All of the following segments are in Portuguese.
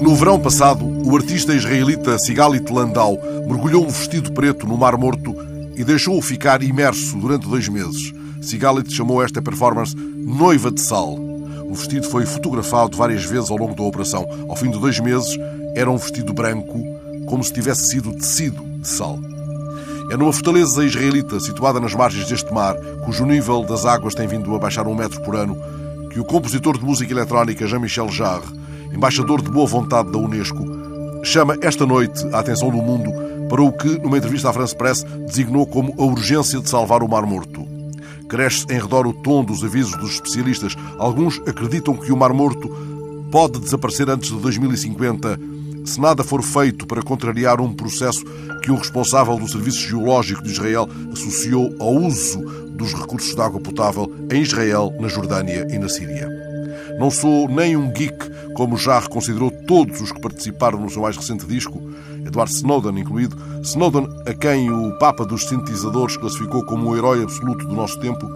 No verão passado, o artista israelita Sigalit Landau mergulhou um vestido preto no Mar Morto e deixou-o ficar imerso durante dois meses. Sigalit chamou esta performance Noiva de Sal. O vestido foi fotografado várias vezes ao longo da operação. Ao fim de dois meses, era um vestido branco, como se tivesse sido tecido de sal. É numa fortaleza israelita situada nas margens deste mar, cujo nível das águas tem vindo a baixar um metro por ano, que o compositor de música eletrónica Jean-Michel Jarre, embaixador de boa vontade da Unesco, chama esta noite a atenção do mundo para o que, numa entrevista à France Press, designou como a urgência de salvar o Mar Morto. Cresce em redor o tom dos avisos dos especialistas. Alguns acreditam que o Mar Morto pode desaparecer antes de 2050 se nada for feito para contrariar um processo que um responsável do Serviço Geológico de Israel associou ao uso dos recursos de água potável em Israel, na Jordânia e na Síria. Não sou nem um geek, como já reconsiderou todos os que participaram no seu mais recente disco, Edward Snowden incluído, Snowden a quem o Papa dos Sintetizadores classificou como o herói absoluto do nosso tempo,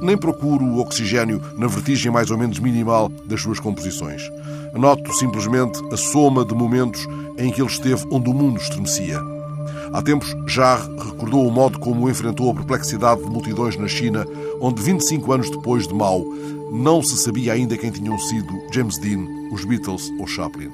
nem procuro o oxigênio na vertigem mais ou menos minimal das suas composições. Anoto simplesmente a soma de momentos em que ele esteve onde o mundo estremecia. Há tempos, Jarre recordou o modo como enfrentou a perplexidade de multidões na China, onde 25 anos depois de Mao não se sabia ainda quem tinham sido James Dean, os Beatles ou Chaplin.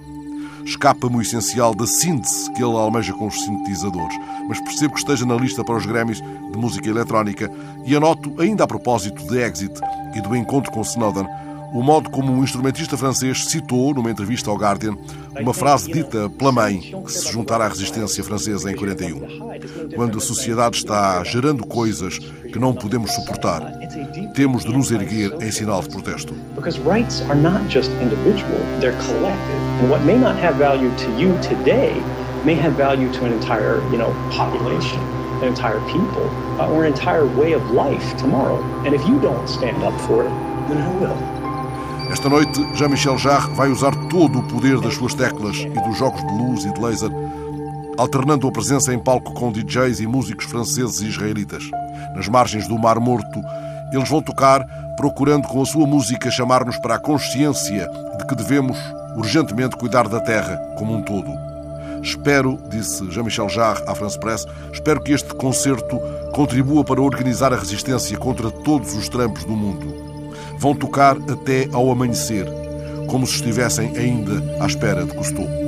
Escapa-me o essencial da síntese que ele almeja com os sintetizadores, mas percebo que esteja na lista para os Grammys de música eletrónica e anoto, ainda a propósito de Exit e do encontro com Snowden, o modo como o instrumentista francês citou, numa entrevista ao Guardian, uma frase dita pela mãe que se juntara à resistência francesa em 41. Quando a sociedade está gerando coisas que não podemos suportar, temos de nos erguer em sinal de protesto. Because rights are not just individual, they're collective. And what may not have value to you today may have value to an entire, you know, population, an entire people, uh, or an entire way of life tomorrow. And if you don't stand up for it, then who will? Esta noite, Jean-Michel Jarre vai usar todo o poder das suas teclas e dos jogos de luz e de laser, alternando a presença em palco com DJs e músicos franceses e israelitas. Nas margens do Mar Morto, eles vão tocar, procurando com a sua música chamar-nos para a consciência de que devemos urgentemente cuidar da terra como um todo. Espero, disse Jean-Michel Jarre à France Press, espero que este concerto contribua para organizar a resistência contra todos os trampos do mundo vão tocar até ao amanhecer, como se estivessem ainda à espera de costume.